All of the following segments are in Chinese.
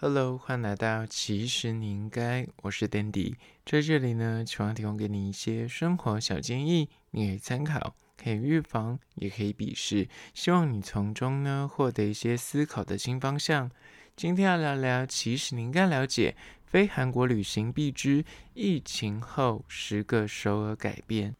Hello，欢迎来到其实你应该，我是 Dandy，在这里呢，希望提供给你一些生活小建议，你可以参考，可以预防，也可以鄙视，希望你从中呢获得一些思考的新方向。今天要聊聊，其实你应该了解，非韩国旅行必知，疫情后十个首尔改变。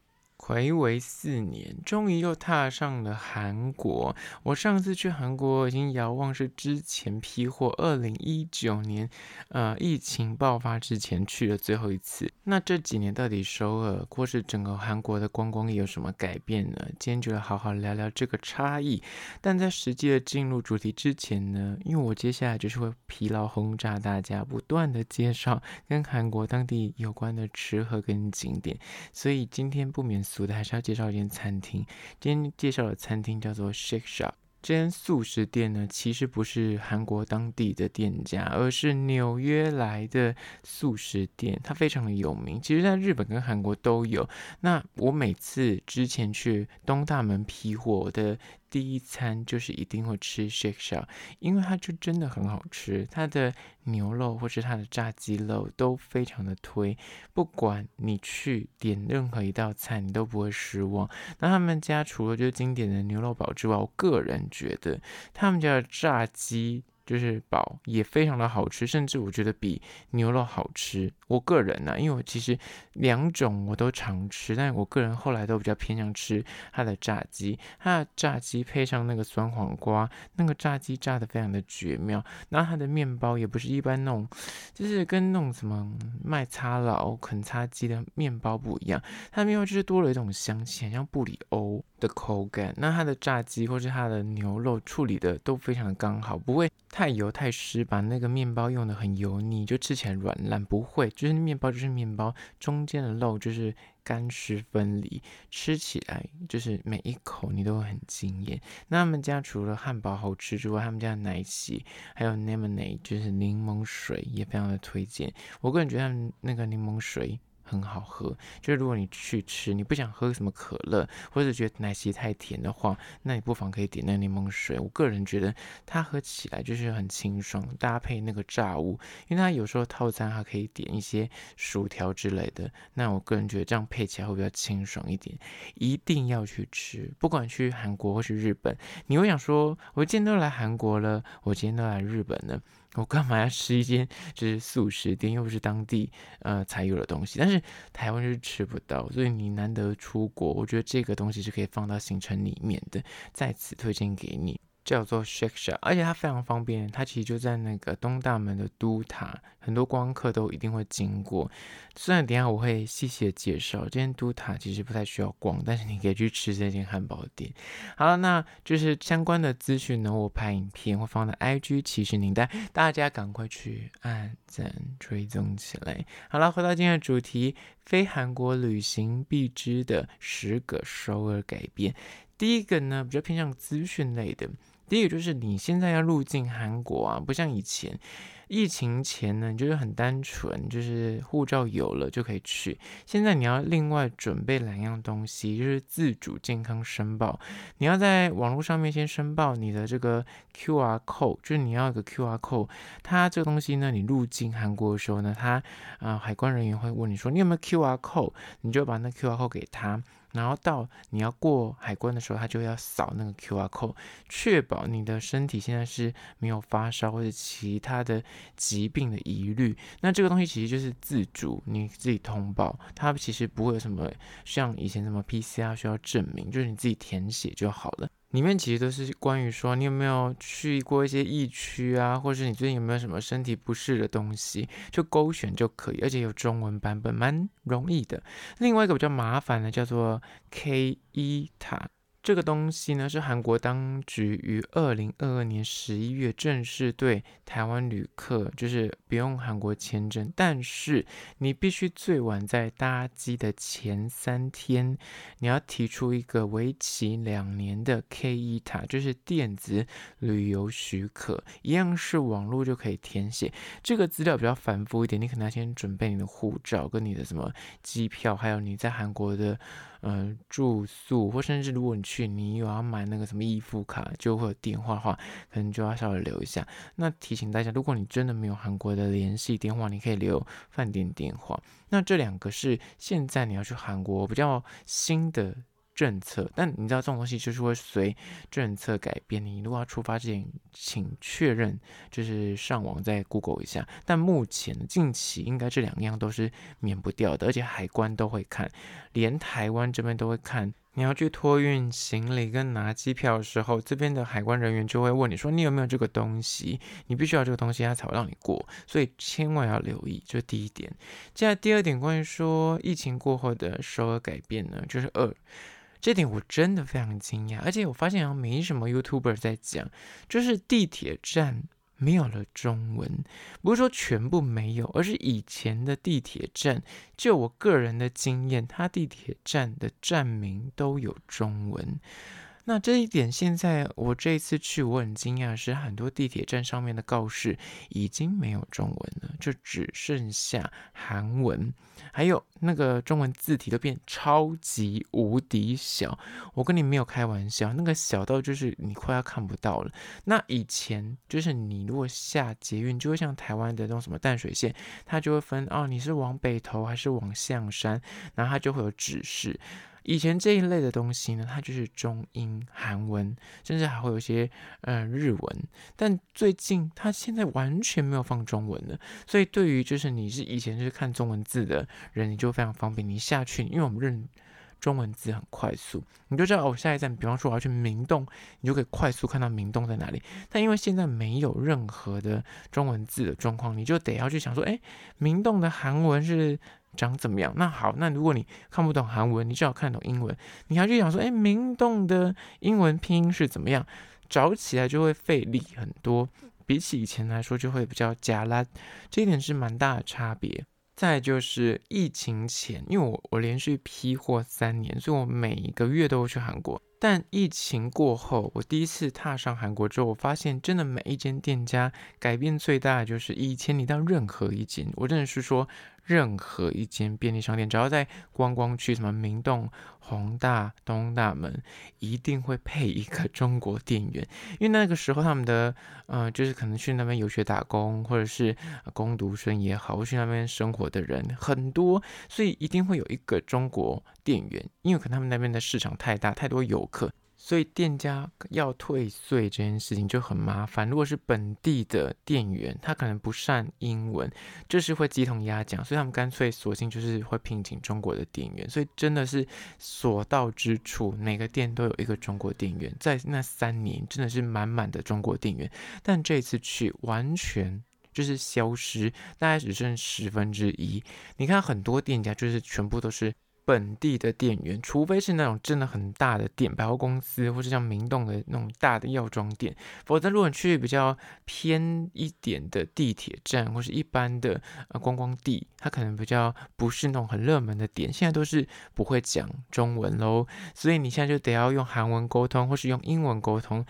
回违四年，终于又踏上了韩国。我上次去韩国已经遥望是之前批货，二零一九年，呃，疫情爆发之前去的最后一次。那这几年到底首尔或是整个韩国的观光业有什么改变呢？今天就来好好聊聊这个差异。但在实际的进入主题之前呢，因为我接下来就是会疲劳轰炸大家，不断的介绍跟韩国当地有关的吃喝跟景点，所以今天不免。俗的还是要介绍一间餐厅。今天介绍的餐厅叫做 Shake Shop。这间素食店呢，其实不是韩国当地的店家，而是纽约来的素食店。它非常的有名，其实在日本跟韩国都有。那我每次之前去东大门批货的。第一餐就是一定会吃 Shake Shack，因为它就真的很好吃，它的牛肉或是它的炸鸡肉都非常的推，不管你去点任何一道菜，你都不会失望。那他们家除了就经典的牛肉堡之外，我个人觉得他们家的炸鸡。就是堡也非常的好吃，甚至我觉得比牛肉好吃。我个人呢、因为我其实两种我都常吃，但我个人后来都比较偏向吃它的炸鸡。它的炸鸡配上那个酸黄瓜，那个炸鸡炸的非常的绝妙。然后它的面包也不是一般那种，就是跟那种什么麦擦佬肯擦鸡的面包不一样，它的面包就是多了一种香气，很像布里欧的口感。那它的炸鸡或是它的牛肉处理的都非常的刚好，不会。太油太湿，把那个面包用的很油腻，就吃起来软烂。不会，就是面包就是面包，中间的肉就是干湿分离，吃起来就是每一口你都会很惊艳。那他们家除了汉堡好吃之外，他们家的奶昔还有 lemonade 就是柠檬水也非常的推荐。我个人觉得他们那个柠檬水。很好喝，就是如果你去吃，你不想喝什么可乐，或者觉得奶昔太甜的话，那你不妨可以点那柠檬水。我个人觉得它喝起来就是很清爽，搭配那个炸物，因为它有时候套餐还可以点一些薯条之类的。那我个人觉得这样配起来会比较清爽一点，一定要去吃。不管去韩国或是日本，你会想说，我今天都来韩国了，我今天都来日本了。我干嘛要吃一间就是素食店，又不是当地呃才有的东西？但是台湾就是吃不到，所以你难得出国，我觉得这个东西是可以放到行程里面的，在此推荐给你。叫做 Shake Shack，而且它非常方便，它其实就在那个东大门的都塔，很多光客都一定会经过。虽然等下我会细细的介绍，这间都塔其实不太需要逛，但是你可以去吃这间汉堡店。好了，那就是相关的资讯呢，我拍影片会放在 IG，其实你带大家赶快去按赞追踪起来。好了，回到今天的主题，非韩国旅行必知的十个首尔改变。第一个呢，比较偏向资讯类的。第一个就是你现在要入境韩国啊，不像以前疫情前呢，你就是很单纯，就是护照有了就可以去。现在你要另外准备两样东西，就是自主健康申报。你要在网络上面先申报你的这个 QR code，就是你要有个 QR code。它这个东西呢，你入境韩国的时候呢，它啊、海关人员会问你说你有没有 QR code，你就把那 QR code 给他。然后到你要过海关的时候，他就要扫那个 QR code，确保你的身体现在是没有发烧或者其他的疾病的疑虑。那这个东西其实就是自主，你自己通报，它其实不会有什么像以前什么 PCR 需要证明，就是你自己填写就好了。里面其实都是关于说你有没有去过一些疫区啊，或者是你最近有没有什么身体不适的东西，就勾选就可以，而且有中文版本，蛮容易的。另外一个比较麻烦的叫做 K 一塔。这个东西呢，是韩国当局于二零二二年十一月正式对台湾旅客，就是不用韩国签证，但是你必须最晚在搭机的前三天，你要提出一个为期两年的 K-ETA，就是电子旅游许可，一样是网络就可以填写。这个资料比较繁复一点，你可能要先准备你的护照跟你的什么机票，还有你在韩国的。呃住宿，或甚至如果你去，你有要买那个什么衣服卡，就会有电话的话，可能就要稍微留一下。那提醒大家，如果你真的没有韩国的联系电话，你可以留饭店电话。那这两个是现在你要去韩国比较新的。政策，但你知道这种东西就是会随政策改变。你如果要出发之前，请确认，就是上网再 Google 一下。但目前近期应该这两样都是免不掉的，而且海关都会看，连台湾这边都会看。你要去托运行李跟拿机票的时候，这边的海关人员就会问你说，你有没有这个东西，你必须要这个东西，他才会让你过。所以千万要留意，这是第一点。接下来第二点，关于说疫情过后的首尔改变呢，就是二。这点我真的非常惊讶，而且我发现好像没什么 YouTuber 在讲，就是地铁站没有了中文，不是说全部没有，而是以前的地铁站，就我个人的经验，它地铁站的站名都有中文。那这一点，现在我这一次去，我很惊讶，是很多地铁站上面的告示已经没有中文了，就只剩下韩文，还有那个中文字体都变超级无敌小，我跟你没有开玩笑，那个小到就是你快要看不到了。那以前就是你如果下捷运，就会像台湾的那种什么淡水线，它就会分哦，你是往北投还是往象山，然后它就会有指示。以前这一类的东西呢，它就是中英韩文，甚至还会有一些呃日文。但最近它现在完全没有放中文了，所以对于就是你是以前是看中文字的人，你就非常方便。你下去，因为我们认中文字很快速，你就知道哦，下一站，比方说我要去明洞，你就可以快速看到明洞在哪里。但因为现在没有任何的中文字的状况，你就得要去想说，哎，明洞的韩文是。长怎么样？那好，那如果你看不懂韩文，你只要看懂英文，你还去想说，哎，明洞的英文拼音是怎么样？找起来就会费力很多，比起以前来说就会比较加拉，这一点是蛮大的差别。再就是疫情前，因为我我连续批货三年，所以我每一个月都会去韩国。但疫情过后，我第一次踏上韩国之后，我发现真的每一间店家改变最大的就是，以前你到任何一间，我真的是说。任何一间便利商店，只要在观光区，什么明洞、弘大、东大门，一定会配一个中国店员。因为那个时候他们的，呃，就是可能去那边游学打工，或者是工读生也好，去那边生活的人很多，所以一定会有一个中国店员。因为可能他们那边的市场太大，太多游客。所以店家要退税这件事情就很麻烦。如果是本地的店员，他可能不善英文，就是会鸡同鸭讲，所以他们干脆索性就是会聘请中国的店员。所以真的是所到之处，每个店都有一个中国店员。在那三年，真的是满满的中国店员。但这次去，完全就是消失，大概只剩十分之一。你看很多店家，就是全部都是。本地的店员，除非是那种真的很大的店，百货公司，或是像明洞的那种大的药妆店，否则如果你去比较偏一点的地铁站，或是一般的呃观光地，它可能比较不是那种很热门的点，现在都是不会讲中文喽，所以你现在就得要用韩文沟通，或是用英文沟通。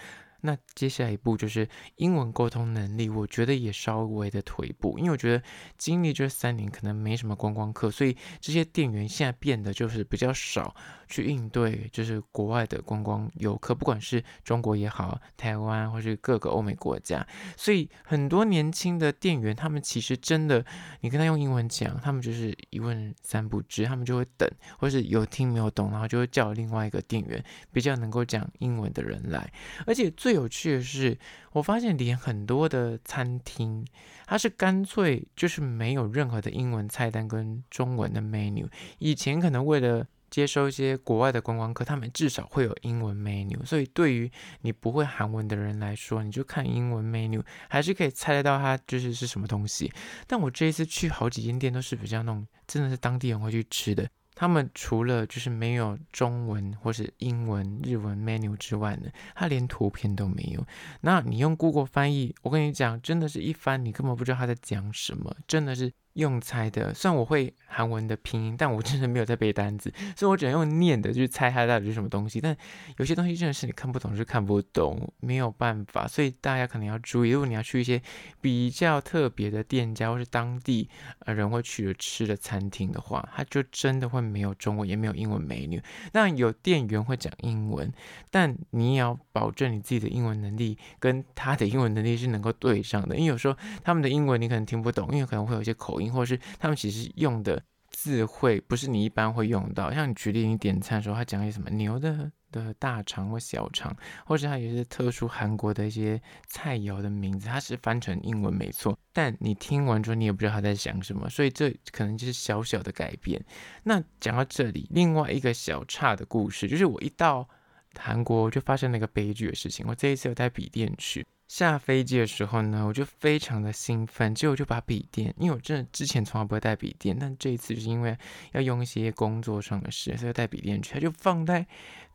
那接下来一步就是英文沟通能力，我觉得也稍微的退步，因为我觉得经历这三年可能没什么观光客，所以这些店员现在变得就是比较少去应对，就是国外的观光游客，不管是中国也好，台湾或是各个欧美国家，所以很多年轻的店员他们其实真的，你跟他用英文讲，他们就是一问三不知，他们就会等，或是有听没有懂，然后就会叫另外一个店员比较能够讲英文的人来，而且最有趣的是，我发现连很多的餐厅，它是干脆就是没有任何的英文菜单跟中文的 menu。以前可能为了接收一些国外的观光客，他们至少会有英文 menu。所以对于你不会韩文的人来说，你就看英文 menu，还是可以猜得到它就是是什么东西。但我这一次去好几间店都是比较那种真的是当地人会去吃的。他们除了就是没有中文或是英文、日文 menu 之外呢，他连图片都没有。那你用 Google 翻译，我跟你讲，真的是一翻你根本不知道他在讲什么，真的是用猜的，虽然我会韩文的拼音，但我真的没有在背单词，所以我只能用念的去猜它到底是什么东西。但有些东西真的是你看不懂是看不懂，没有办法。所以大家可能要注意，如果你要去一些比较特别的店家或是当地呃人会去的吃的餐厅的话，它就真的会没有中文，也没有英文美女。那有店员会讲英文，但你也要保证你自己的英文能力跟他的英文能力是能够对上的，因为有时候他们的英文你可能听不懂，因为可能会有一些口音。或是他们其实用的字汇不是你一般会用到，像你举例你点餐的时候，他讲一些什么牛的的大肠或小肠，或是他有些特殊韩国的一些菜肴的名字，它是翻成英文没错，但你听完之后你也不知道他在讲什么，所以这可能就是小小的改变。那讲到这里，另外一个小岔的故事，就是我一到韩国就发生了一个悲剧的事情，我这一次有带笔电去。下飞机的时候呢，我就非常的兴奋，结果就把笔电，因为我真的之前从来不会带笔电，但这一次就是因为要用一些工作上的事，所以带笔电去，它就放在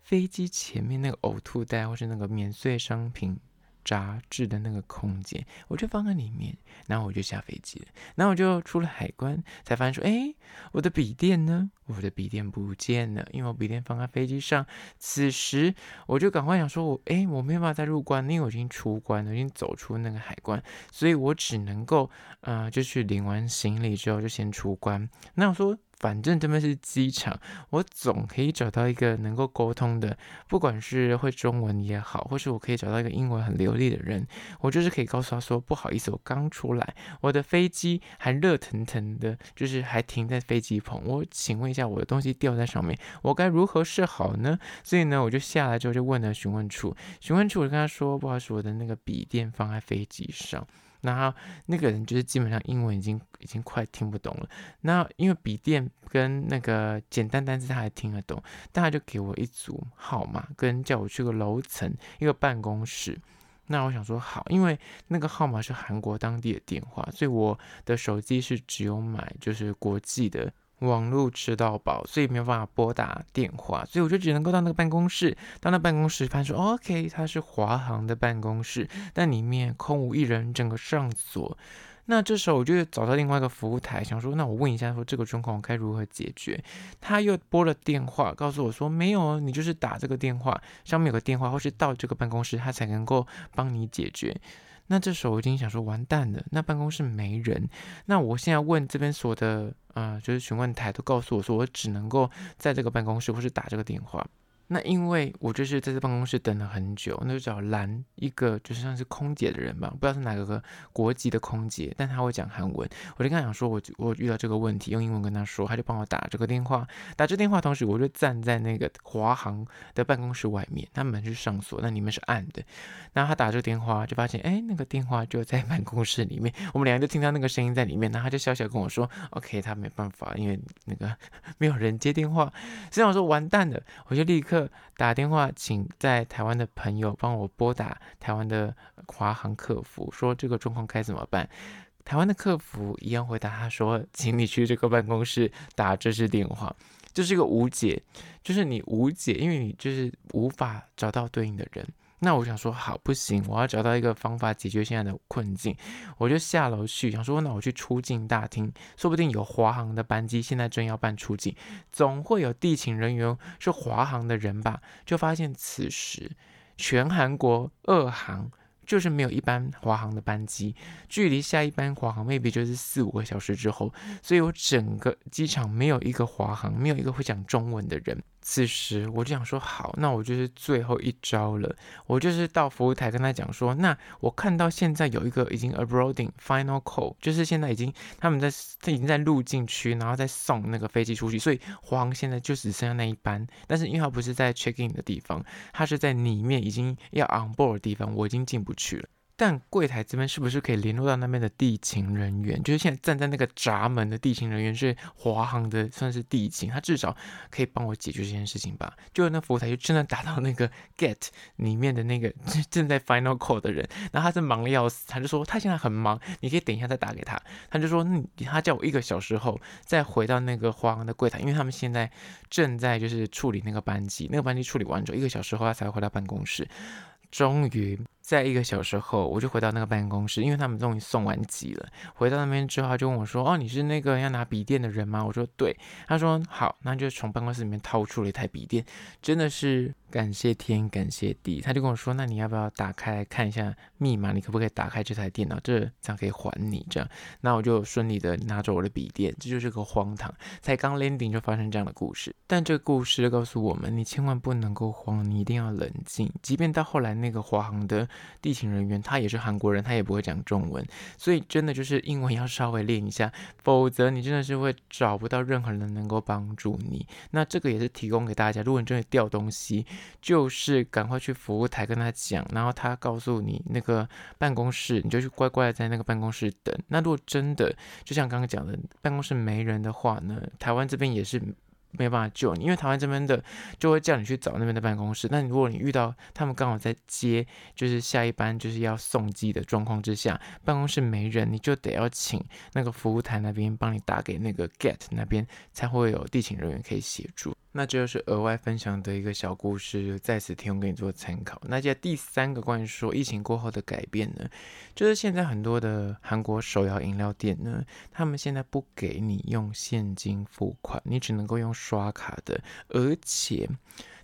飞机前面那个呕吐袋或是那个免税商品。杂志的那个空间，我就放在里面，然后我就下飞机了，然后我就出了海关，才发现说，哎，我的笔电呢？我的笔电不见了，因为我笔电放在飞机上。此时我就赶快想说，我，哎，我没有办法再入关，因为我已经出关了，已经走出那个海关，所以我只能够，呃，就去领完行李之后就先出关。那我说。反正这边是机场，我总可以找到一个能够沟通的，不管是会中文也好，或是我可以找到一个英文很流利的人，我就是可以告诉他说，不好意思，我刚出来，我的飞机还热腾腾的，就是还停在飞机棚，我请问一下，我的东西掉在上面，我该如何是好呢？所以呢，我就下来之后就问了询问处，询问处我就跟他说，不好意思，我的那个笔电放在飞机上。然后那个人就是基本上英文已经已经快听不懂了。那因为笔电跟那个简单单词他还听得懂，但他就给我一组号码，跟叫我去个楼层一个办公室。那我想说好，因为那个号码是韩国当地的电话，所以我的手机是只有买就是国际的。网络吃到饱，所以没有办法拨打电话，所以我就只能够到那个办公室。到那办公室，发现说 OK，它是华航的办公室，但里面空无一人，整个上锁。那这时候我就找到另外一个服务台，想说，那我问一下，说这个状况该如何解决？他又拨了电话，告诉我说没有，你就是打这个电话，上面有个电话，或是到这个办公室，他才能够帮你解决。那这时候我已经想说，完蛋了，那办公室没人。那我现在问这边所的，呃，就是询问台都告诉我说，我只能够在这个办公室或是打这个电话。那因为我就是在这办公室等了很久，那就找拦一个就是像是空姐的人吧，不知道是哪个国籍的空姐，但他会讲韩文。我就跟他讲说我，我我遇到这个问题，用英文跟他说，他就帮我打这个电话。打这电话同时，我就站在那个华航的办公室外面，他门是上锁，那里面是暗的。然后他打这个电话，就发现哎，那个电话就在办公室里面，我们两个就听到那个声音在里面。然后他就笑笑跟我说，OK，他没办法，因为那个 没有人接电话。所以我说完蛋了，我就立刻。打电话，请在台湾的朋友帮我拨打台湾的华航客服，说这个状况该怎么办。台湾的客服一样回答他说，请你去这个办公室打这支电话，这是一个无解，就是你无解，因为你就是无法找到对应的人。那我想说，好，不行，我要找到一个方法解决现在的困境。我就下楼去，想说，那我去出境大厅，说不定有华航的班机，现在正要办出境，总会有地勤人员是华航的人吧？就发现此时全韩国二航。就是没有一班华航的班机，距离下一班华航 maybe 就是四五个小时之后，所以我整个机场没有一个华航，没有一个会讲中文的人。此时我就想说，好，那我就是最后一招了，我就是到服务台跟他讲说，那我看到现在有一个已经 abroading final call，就是现在已经他们在他已经在入境区，然后再送那个飞机出去，所以黄现在就只剩下那一班，但是因为它不是在 check in 的地方，它是在里面已经要 on board 的地方，我已经进不去了。但柜台这边是不是可以联络到那边的地勤人员？就是现在站在那个闸门的地勤人员是华航的，算是地勤，他至少可以帮我解决这件事情吧？就那服务台就真的打到那个 get 里面的那个正在 final call 的人，然后他是忙得要死，他就说他现在很忙，你可以等一下再打给他。他就说，嗯，他叫我一个小时后再回到那个华航的柜台，因为他们现在正在就是处理那个班机，那个班机处理完之后，一个小时后他才会回到办公室。终于。在一个小时后，我就回到那个办公室，因为他们终于送完机了。回到那边之后，他就问我说：“哦，你是那个要拿笔电的人吗？”我说：“对。”他说：“好，那就从办公室里面掏出了一台笔电，真的是。”感谢天，感谢地，他就跟我说：“那你要不要打开看一下密码？你可不可以打开这台电脑？这这样可以还你这样。”那我就顺利的拿着我的笔电，这就是个荒唐，才刚 landing 就发生这样的故事。但这个故事告诉我们，你千万不能够慌，你一定要冷静。即便到后来那个华航的地勤人员，他也是韩国人，他也不会讲中文，所以真的就是英文要稍微练一下，否则你真的是会找不到任何人能够帮助你。那这个也是提供给大家，如果你真的掉东西。就是赶快去服务台跟他讲，然后他告诉你那个办公室，你就去乖乖的在那个办公室等。那如果真的就像刚刚讲的，办公室没人的话呢，台湾这边也是。没有办法救你，因为台湾这边的就会叫你去找那边的办公室。那如果你遇到他们刚好在接，就是下一班就是要送机的状况之下，办公室没人，你就得要请那个服务台那边帮你打给那个 Get 那边，才会有地勤人员可以协助。那这就是额外分享的一个小故事，在此提供给你做参考。那接第三个关于说疫情过后的改变呢，就是现在很多的韩国手摇饮料店呢，他们现在不给你用现金付款，你只能够用刷卡的，而且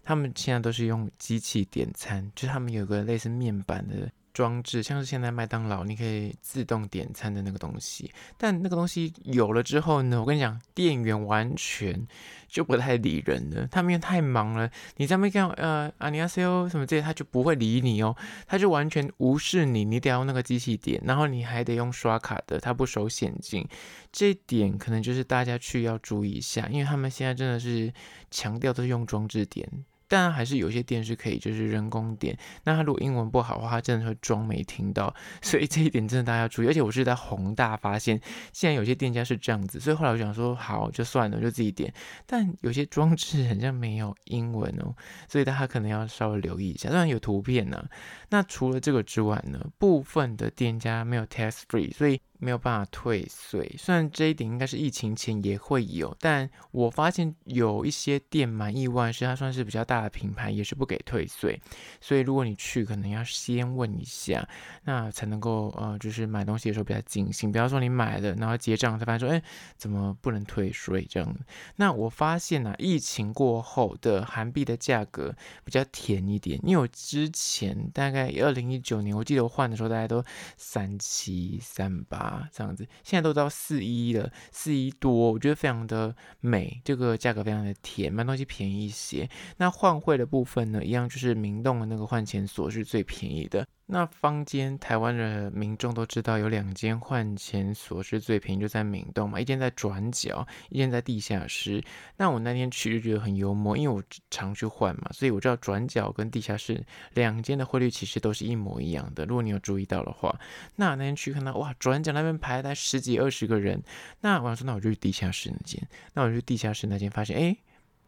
他们现在都是用机器点餐，就是他们有个类似面板的。装置像是现在麦当劳，你可以自动点餐的那个东西，但那个东西有了之后呢，我跟你讲，店员完全就不太理人了。他们因为太忙了，你在那边看呃啊你要 say 什么这些，他就不会理你哦，他就完全无视你，你得要用那个机器点，然后你还得用刷卡的，他不收现金。这点可能就是大家去要注意一下，因为他们现在真的是强调都是用装置点。当然还是有些店是可以，就是人工点。那他如果英文不好的话，他真的会装没听到。所以这一点真的大家要注意。而且我是在宏大发现，现在有些店家是这样子。所以后来我想说，好就算了，就自己点。但有些装置好像没有英文哦，所以大家可能要稍微留意一下。当然有图片呢、那除了这个之外呢，部分的店家没有 test free，所以。没有办法退税，虽然这一点应该是疫情前也会有，但我发现有一些店蛮意外，是它算是比较大的品牌，也是不给退税。所以如果你去，可能要先问一下，那才能够呃，就是买东西的时候比较尽兴。比方说你买了，然后结账才发现说，哎，怎么不能退税这样？那我发现呢、啊，疫情过后的韩币的价格比较甜一点，因为我之前大概二零一九年，我记得我换的时候大概都三七三八。啊，这样子，现在都到四一了，四一多，我觉得非常的美，这个价格非常的甜，买东西便宜一些。那换汇的部分呢，一样就是明洞的那个换钱所是最便宜的。那坊间台湾的民众都知道，有两间换钱所是最便宜，就在明洞嘛，一间在转角，一间在地下室。那我那天去就觉得很幽默，因为我常去换嘛，所以我知道转角跟地下室两间的汇率其实都是一模一样的。如果你有注意到的话，那那天去看到哇，转角那边排了十几二十个人。那我想说，那我就去地下室那间。那我就去地下室那间，发现哎。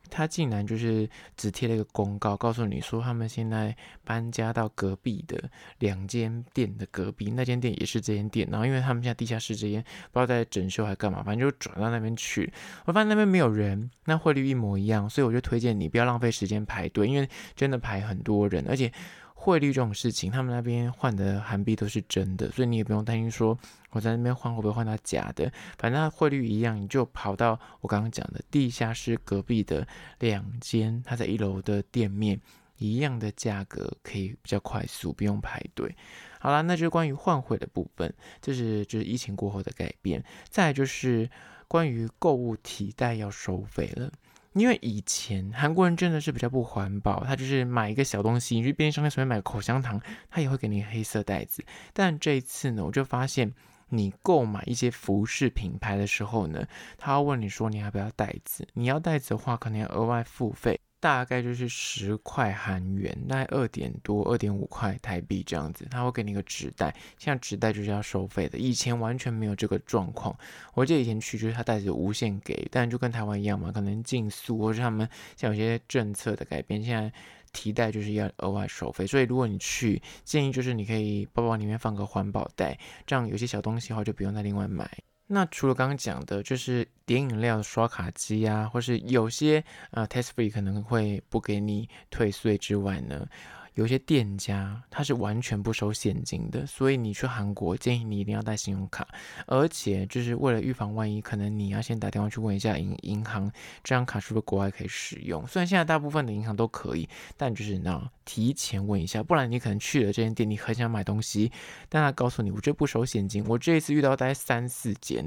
他竟然就是只贴了一个公告，告诉你说他们现在搬家到隔壁的两间店的隔壁，那间店也是这间店。然后因为他们现在地下室这间不知道在整修还干嘛，反正就转到那边去。我发现那边没有人，那汇率一模一样，所以我就推荐你不要浪费时间排队，因为真的排很多人，而且。汇率这种事情，他们那边换的韩币都是真的，所以你也不用担心说我在那边换会不会换到假的。反正它汇率一样，你就跑到我刚刚讲的地下室隔壁的两间，它在一楼的店面，一样的价格可以比较快速，不用排队。好啦，那就是关于换汇的部分，这是就是疫情过后的改变。再就是关于购物提袋要收费了。因为以前韩国人真的是比较不环保，他就是买一个小东西，你去便利商店随便买个口香糖，他也会给你黑色袋子。但这一次呢，我就发现你购买一些服饰品牌的时候呢，他要问你说你要不要袋子，你要袋子的话，可能要额外付费。大概就是十块韩元，大概二点多、二点五块台币这样子，他会给你一个纸袋，像纸袋就是要收费的。以前完全没有这个状况，我记得以前去就是他袋子无限给，但就跟台湾一样嘛，可能禁速或者他们像有些政策的改变，现在提袋就是要额外收费。所以如果你去，建议就是你可以包包里面放个环保袋，这样有些小东西的话就不用再另外买。那除了刚刚讲的，就是点饮料刷卡机啊，或是有些呃 test free 可能会不给你退税之外呢，有些店家他是完全不收现金的，所以你去韩国建议你一定要带信用卡，而且就是为了预防万一，可能你要先打电话去问一下银银行，这张卡是不是国外可以使用？虽然现在大部分的银行都可以，但就是你要提前问一下，不然你可能去了这间店，你很想买东西，但他告诉你我这不收现金。我这一次遇到大概三四间，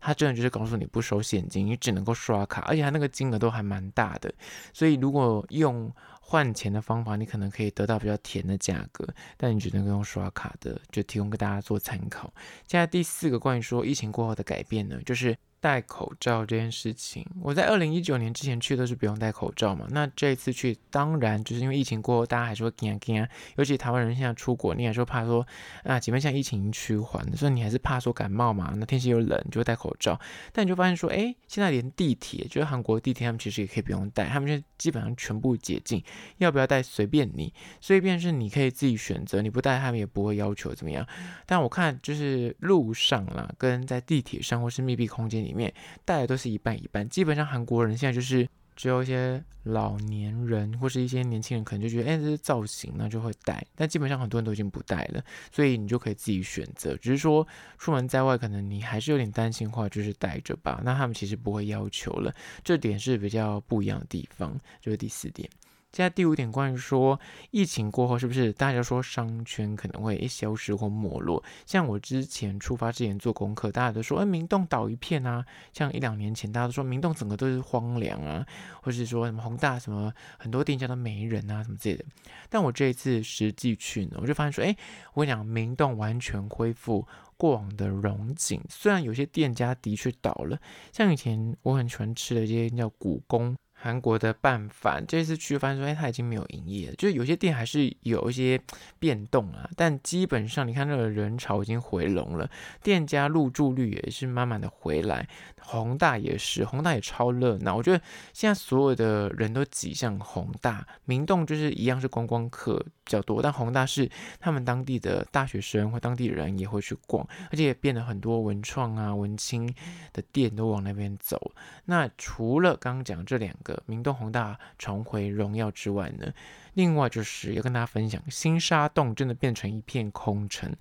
他真的就是告诉你不收现金，你只能够刷卡，而且他那个金额都还蛮大的，所以如果用。换钱的方法，你可能可以得到比较甜的价格，但你只能用刷卡的，就提供给大家做参考。现在第四个关于说疫情过后的改变呢，就是。戴口罩这件事情，我在二零一九年之前去都是不用戴口罩嘛。那这一次去，当然就是因为疫情过后，大家还是会惊惊啊。尤其台湾人现在出国，你还是会怕说啊，即便现在疫情趋缓的，所以你还是怕说感冒嘛。那天气又冷，就会戴口罩。但你就发现说，哎，现在连地铁，就是韩国地铁，他们其实也可以不用戴，他们就基本上全部解禁，要不要戴随便你，随便是你可以自己选择，你不戴他们也不会要求怎么样。但我看就是路上啦，跟在地铁上或是密闭空间里。面戴的都是一半一半，基本上韩国人现在就是只有一些老年人或是一些年轻人可能就觉得，哎，这是造型，那就会戴。但基本上很多人都已经不戴了，所以你就可以自己选择。只是说出门在外，可能你还是有点担心的话，就是戴着吧。那他们其实不会要求了，这点是比较不一样的地方，就是第四点。接下第五点，关于说疫情过后是不是大家说商圈可能会消失或没落？像我之前出发之前做功课，大家都说，哎，明洞倒一片啊。像一两年前，大家都说明洞整个都是荒凉啊，或是说什么宏大什么很多店家都没人啊，什么之类的。但我这一次实际去呢，我就发现说，哎，我跟你讲，明洞完全恢复过往的荣景。虽然有些店家的确倒了，像以前我很喜欢吃的一些叫古宫。韩国的拌饭，这次去发现说，哎，它已经没有营业了。就是有些店还是有一些变动啊，但基本上你看那个人潮已经回笼了，店家入住率也是慢慢的回来。弘大也是，弘大也超热闹。我觉得现在所有的人都挤向弘大，明洞就是一样是观光客比较多，但弘大是他们当地的大学生或当地人也会去逛，而且也变得很多文创啊、文青的店都往那边走。那除了刚刚讲这两个。明洞宏大重回荣耀之外呢，另外就是要跟大家分享，新沙洞真的变成一片空城，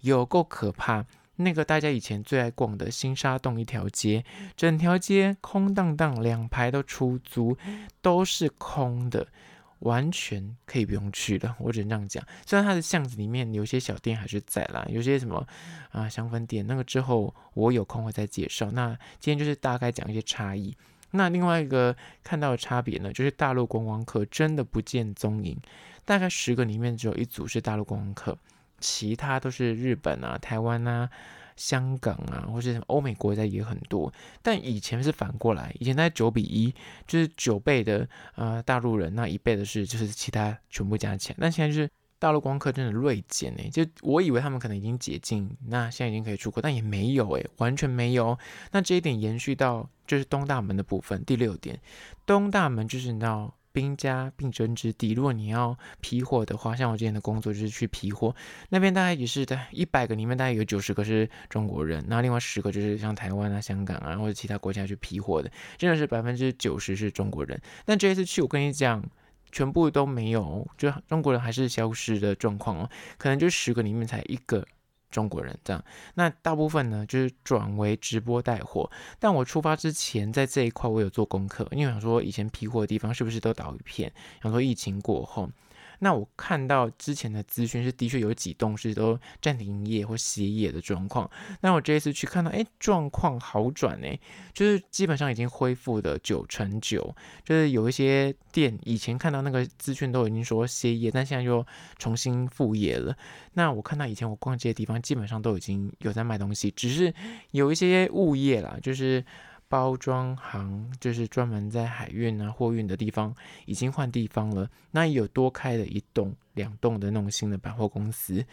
有够可怕。那个大家以前最爱逛的新沙洞一条街，整条街空荡荡，两排都出租，都是空的，完全可以不用去了。我只能这样讲。虽然它的巷子里面有些小店还是在啦，有些什么啊香氛店，那个之后我有空会再介绍。那今天就是大概讲一些差异。那另外一个看到的差别呢，就是大陆观光客真的不见踪影，大概十个里面只有一组是大陆观光客，其他都是日本啊、台湾啊、香港啊，或是欧美国家也很多。但以前是反过来，以前在九比一，就是九倍的呃大陆人，那一倍的是就是其他全部加起来，那现在就是。大陆光客真的锐减呢，就我以为他们可能已经解禁，那现在已经可以出国，但也没有诶，完全没有。那这一点延续到就是东大门的部分，第六点，东大门就是你知道兵家必争之地，如果你要批货的话，像我之前的工作就是去批货，那边大概也是在一百个里面大概有九十个是中国人，那另外十个就是像台湾啊、香港啊或者其他国家去批货的，真的是百分之九十是中国人。但这一次去，我跟你讲。全部都没有，就中国人还是消失的状况哦，可能就十个里面才一个中国人这样。那大部分呢，就是转为直播带货。但我出发之前，在这一块我有做功课，因为想说以前批货的地方是不是都倒一片，想说疫情过后。那我看到之前的资讯是，的确有几栋是都暂停营业或歇业的状况。那我这一次去看到，哎，状况好转呢，就是基本上已经恢复的九成九。就是有一些店以前看到那个资讯都已经说歇业，但现在又重新复业了。那我看到以前我逛街的地方，基本上都已经有在卖东西，只是有一些物业啦，就是。包装行就是专门在海运啊货运的地方，已经换地方了。那有多开了一栋、两栋的那种新的百货公司，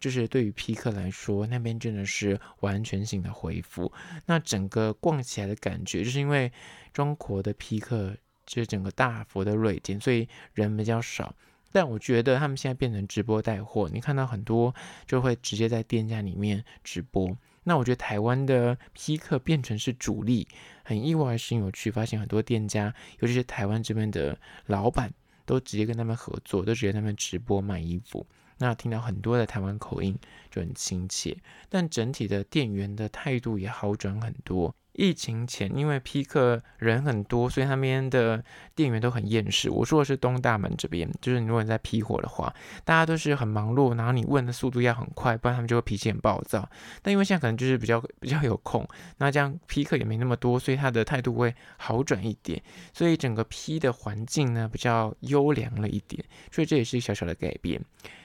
就是对于批客来说，那边真的是完全性的恢复。那整个逛起来的感觉，就是因为中国的批客就是整个大幅的锐减，所以人比较少。但我觉得他们现在变成直播带货，你看到很多就会直接在店家里面直播。那我觉得台湾的批客变成是主力，很意外，是有趣，发现很多店家，尤其是台湾这边的老板，都直接跟他们合作，都直接他们直播卖衣服。那听到很多的台湾口音就很亲切，但整体的店员的态度也好转很多。疫情前，因为批客人很多，所以他们的店员都很厌世。我说的是东大门这边，就是如果你在批货的话，大家都是很忙碌，然后你问的速度要很快，不然他们就会脾气很暴躁。但因为现在可能就是比较比较有空，那这样批客也没那么多，所以他的态度会好转一点，所以整个批的环境呢比较优良了一点，所以这也是小小的改变。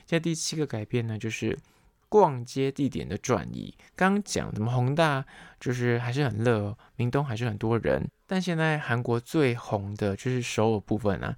现在第七个改变呢，就是。逛街地点的转移，刚刚讲怎么宏大就是还是很热，明东还是很多人，但现在韩国最红的就是首尔部分啊。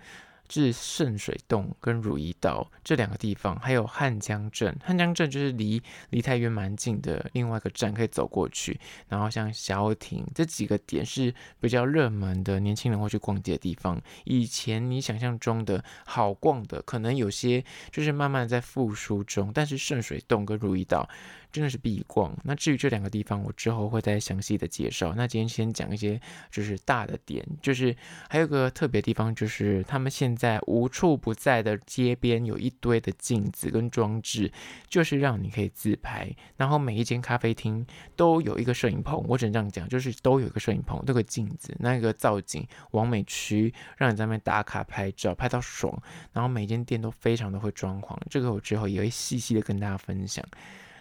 是圣水洞跟汝矣岛这两个地方，还有汉江镇。汉江镇就是离离太原蛮近的，另外一个站可以走过去。然后像小亭这几个点是比较热门的，年轻人会去逛街的地方。以前你想象中的好逛的，可能有些就是慢慢在复苏中。但是圣水洞跟汝矣岛。真的是必逛。那至于这两个地方，我之后会再详细的介绍。那今天先讲一些就是大的点，就是还有个特别地方，就是他们现在无处不在的街边有一堆的镜子跟装置，就是让你可以自拍。然后每一间咖啡厅都有一个摄影棚，我只能这样讲，就是都有一个摄影棚，那个镜子，那个造景，完美区，让你在那边打卡拍照，拍到爽。然后每间店都非常的会装潢，这个我之后也会细细的跟大家分享。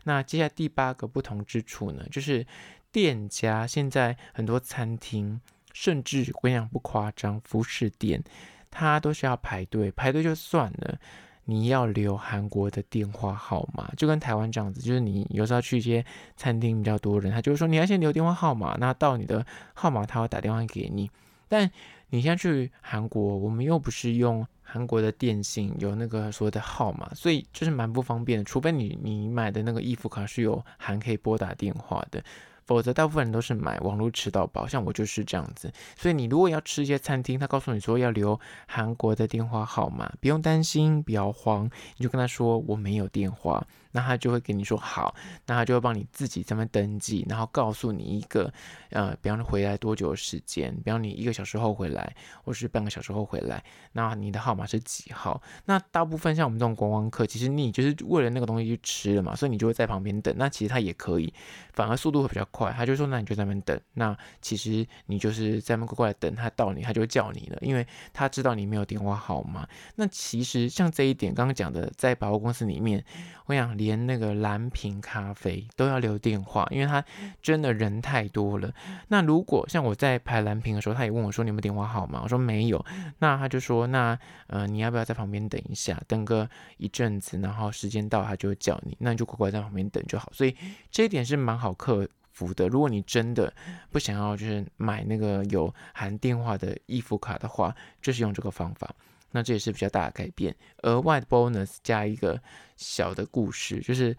那接下来第八个不同之处呢，就是店家现在很多餐厅，甚至我跟你讲不夸张，服饰店，它都是要排队，排队就算了，你要留韩国的电话号码，就跟台湾这样子，就是你有时候去一些餐厅比较多人，他就会说你要先留电话号码，那到你的号码他会打电话给你，但你现在去韩国，我们又不是用。韩国的电信有那个所谓的号码，所以就是蛮不方便的。除非你你买的那个衣服卡是有韩可以拨打电话的。否则，大部分人都是买网络吃到饱，像我就是这样子。所以，你如果要吃一些餐厅，他告诉你说要留韩国的电话号码，不用担心，不要慌，你就跟他说我没有电话，那他就会给你说好，那他就会帮你自己在那边登记，然后告诉你一个呃，比方说回来多久的时间，比方你一个小时后回来，或是半个小时后回来，那你的号码是几号？那大部分像我们这种观光客，其实你就是为了那个东西去吃了嘛，所以你就会在旁边等。那其实他也可以，反而速度会比较快。他就说：“那你就在那边等。那其实你就是在那边乖乖等他到你，他就会叫你了，因为他知道你没有电话号码。那其实像这一点刚刚讲的，在百货公司里面，我想连那个蓝瓶咖啡都要留电话，因为他真的人太多了。那如果像我在排蓝瓶的时候，他也问我说：你有没有电话号码？我说没有。那他就说：那呃，你要不要在旁边等一下，等个一阵子，然后时间到他就会叫你，那你就乖乖在旁边等就好。所以这一点是蛮好克服的，如果你真的不想要就是买那个有含电话的易付卡的话，就是用这个方法。那这也是比较大的改变。额外的 bonus 加一个小的故事，就是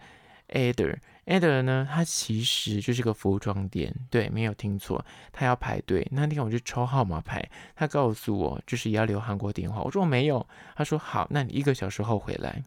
Eder Eder 呢，它其实就是个服装店，对，没有听错，他要排队。那天我就抽号码牌，他告诉我就是要留韩国电话，我说我没有，他说好，那你一个小时后回来。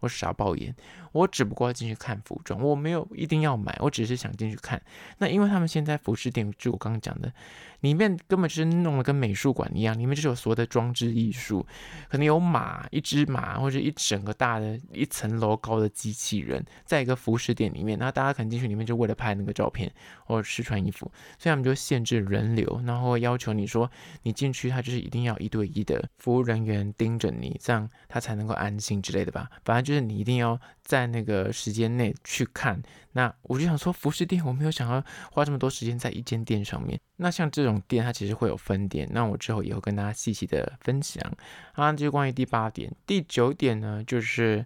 我傻爆眼，我只不过要进去看服装，我没有一定要买，我只是想进去看。那因为他们现在服饰店，就我刚刚讲的，里面根本就是弄得跟美术馆一样，里面就是有所有的装置艺术，可能有马，一只马，或者一整个大的一层楼高的机器人，在一个服饰店里面，那大家可能进去里面就为了拍那个照片或者试穿衣服，所以他们就限制人流，然后要求你说你进去，他就是一定要一对一的服务人员盯着你，这样他才能够安心之类的吧，反正。就是你一定要在那个时间内去看。那我就想说，服饰店我没有想要花这么多时间在一间店上面。那像这种店，它其实会有分店。那我之后也会跟大家细细的分享。啊，这就关于第八点。第九点呢，就是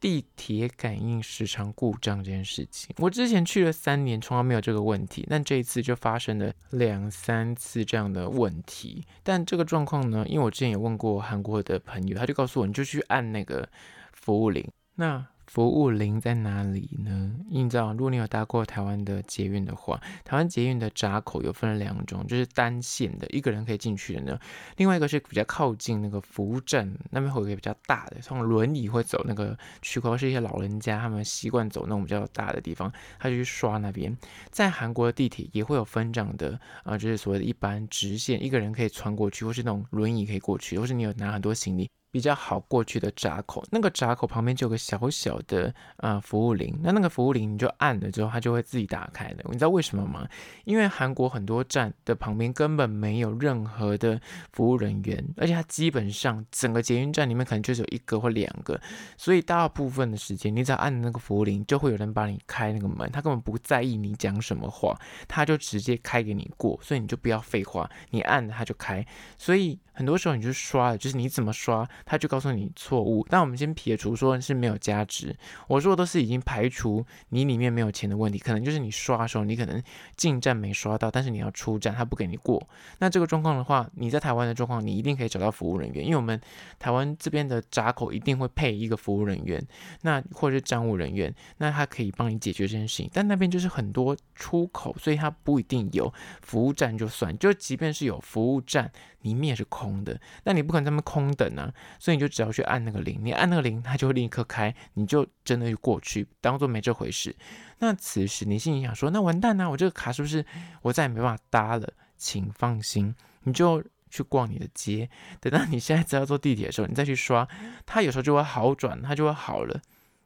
地铁感应时常故障这件事情。我之前去了三年，从来没有这个问题。但这一次就发生了两三次这样的问题。但这个状况呢，因为我之前也问过韩国的朋友，他就告诉我，你就去按那个。服务铃，那服务铃在哪里呢？你知道，如果你有搭过台湾的捷运的话，台湾捷运的闸口有分了两种，就是单线的，一个人可以进去的呢。另外一个是比较靠近那个服务站那边会有一个比较大的，从轮椅会走那个区块，是一些老人家他们习惯走那种比较大的地方，他就去刷那边。在韩国的地铁也会有分这样的啊、就是所谓的一般直线，一个人可以穿过去，或是那种轮椅可以过去，或是你有拿很多行李。比较好过去的闸口，那个闸口旁边就有个小小的呃服务铃，那那个服务铃你就按了之后，它就会自己打开的。你知道为什么吗？因为韩国很多站的旁边根本没有任何的服务人员，而且它基本上整个捷运站里面可能就只有一个或两个，所以大部分的时间你只要按那个服务铃，就会有人帮你开那个门，他根本不在意你讲什么话，他就直接开给你过，所以你就不要废话，你按了他就开，所以。很多时候你就刷了，就是你怎么刷，他就告诉你错误。但我们先撇除说是没有加值，我说的都是已经排除你里面没有钱的问题，可能就是你刷的时候你可能进站没刷到，但是你要出站他不给你过。那这个状况的话，你在台湾的状况，你一定可以找到服务人员，因为我们台湾这边的闸口一定会配一个服务人员，那或者是站务人员，那他可以帮你解决这件事情。但那边就是很多出口，所以他不一定有服务站就算，就即便是有服务站。里面也是空的，但你不可能这么空等啊，所以你就只要去按那个铃，你按那个铃，它就会立刻开，你就真的就过去，当做没这回事。那此时你心里想说，那完蛋啊，我这个卡是不是我再也没办法搭了？请放心，你就去逛你的街，等到你现在只要坐地铁的时候，你再去刷，它有时候就会好转，它就会好了，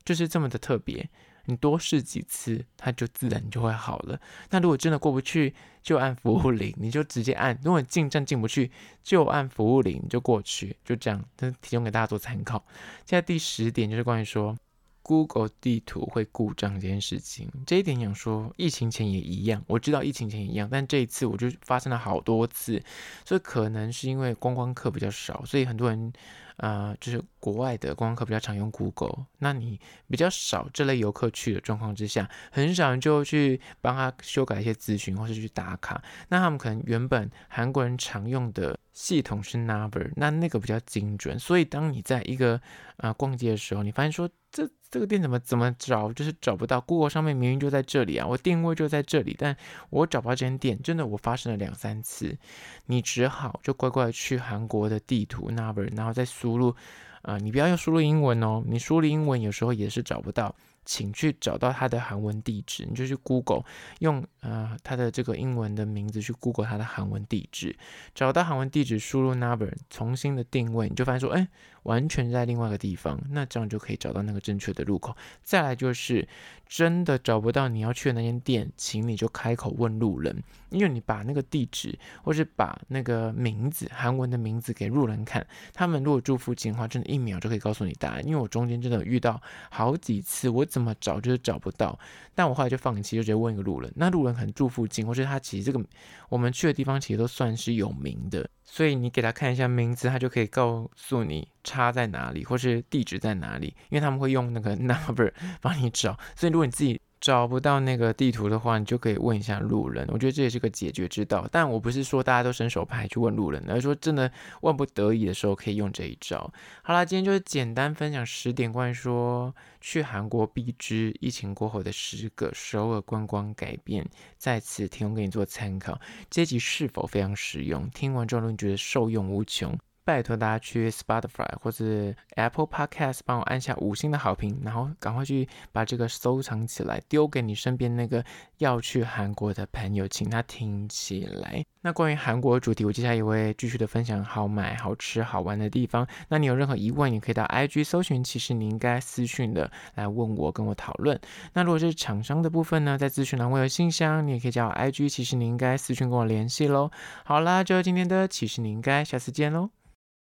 就是这么的特别。你多试几次，它就自然就会好了。那如果真的过不去，就按服务铃，你就直接按。如果进站进不去，就按服务铃，你就过去，就这样。这提供给大家做参考。现在第十点就是关于说 Google 地图会故障这件事情。这一点想说，疫情前也一样。我知道疫情前也一样，但这一次我就发生了好多次，所以可能是因为观光客比较少，所以很多人。啊、就是国外的观光客比较常用 Google，那你比较少这类游客去的状况之下，很少人就去帮他修改一些资讯，或是去打卡。那他们可能原本韩国人常用的系统是 Naver，那那个比较精准，所以当你在一个啊、逛街的时候，你发现说这。这个店怎么怎么找，就是找不到。Google 上面明明就在这里啊，我定位就在这里，但我找不到这间店。真的，我发生了两三次，你只好就乖乖去韩国的地图 Naver，然后再输入，啊、你不要用输入英文哦，你输入英文有时候也是找不到。请去找到它的韩文地址，你就去 Google 用啊它的这个英文的名字去 Google 它的韩文地址，找到韩文地址，输入 number 重新的定位，你就发现说，哎，完全在另外一个地方，那这样就可以找到那个正确的路口。再来就是真的找不到你要去的那间店，请你就开口问路人，因为你把那个地址或是把那个名字韩文的名字给路人看，他们如果住附近的话，真的一秒就可以告诉你答案。因为我中间真的遇到好几次，我怎么找就是找不到，但我后来就放弃，就直接问一个路人。那路人可能住附近，或者他其实这个我们去的地方其实都算是有名的，所以你给他看一下名字，他就可以告诉你差在哪里，或是地址在哪里，因为他们会用那个 number 帮你找。所以如果你自己找不到那个地图的话，你就可以问一下路人。我觉得这也是个解决之道。但我不是说大家都伸手牌去问路人，而是说真的万不得已的时候可以用这一招。好啦，今天就是简单分享十点关于说去韩国必知疫情过后的十个首尔观光改变，在此提供给你做参考。这集是否非常实用？听完之后你觉得受用无穷？拜托大家去 Spotify 或者 Apple Podcast 帮我按下五星的好评，然后赶快去把这个收藏起来，丢给你身边那个要去韩国的朋友，请他听起来。那关于韩国主题，我接下来也会继续的分享好买、好吃、好玩的地方。那你有任何疑问，也可以到 IG 搜寻，其实你应该私讯的来问我，跟我讨论。那如果是厂商的部分呢，在资讯栏会有信箱，你也可以加我 IG，其实你应该私讯跟我联系喽。好啦，就今天的，其实你应该下次见喽。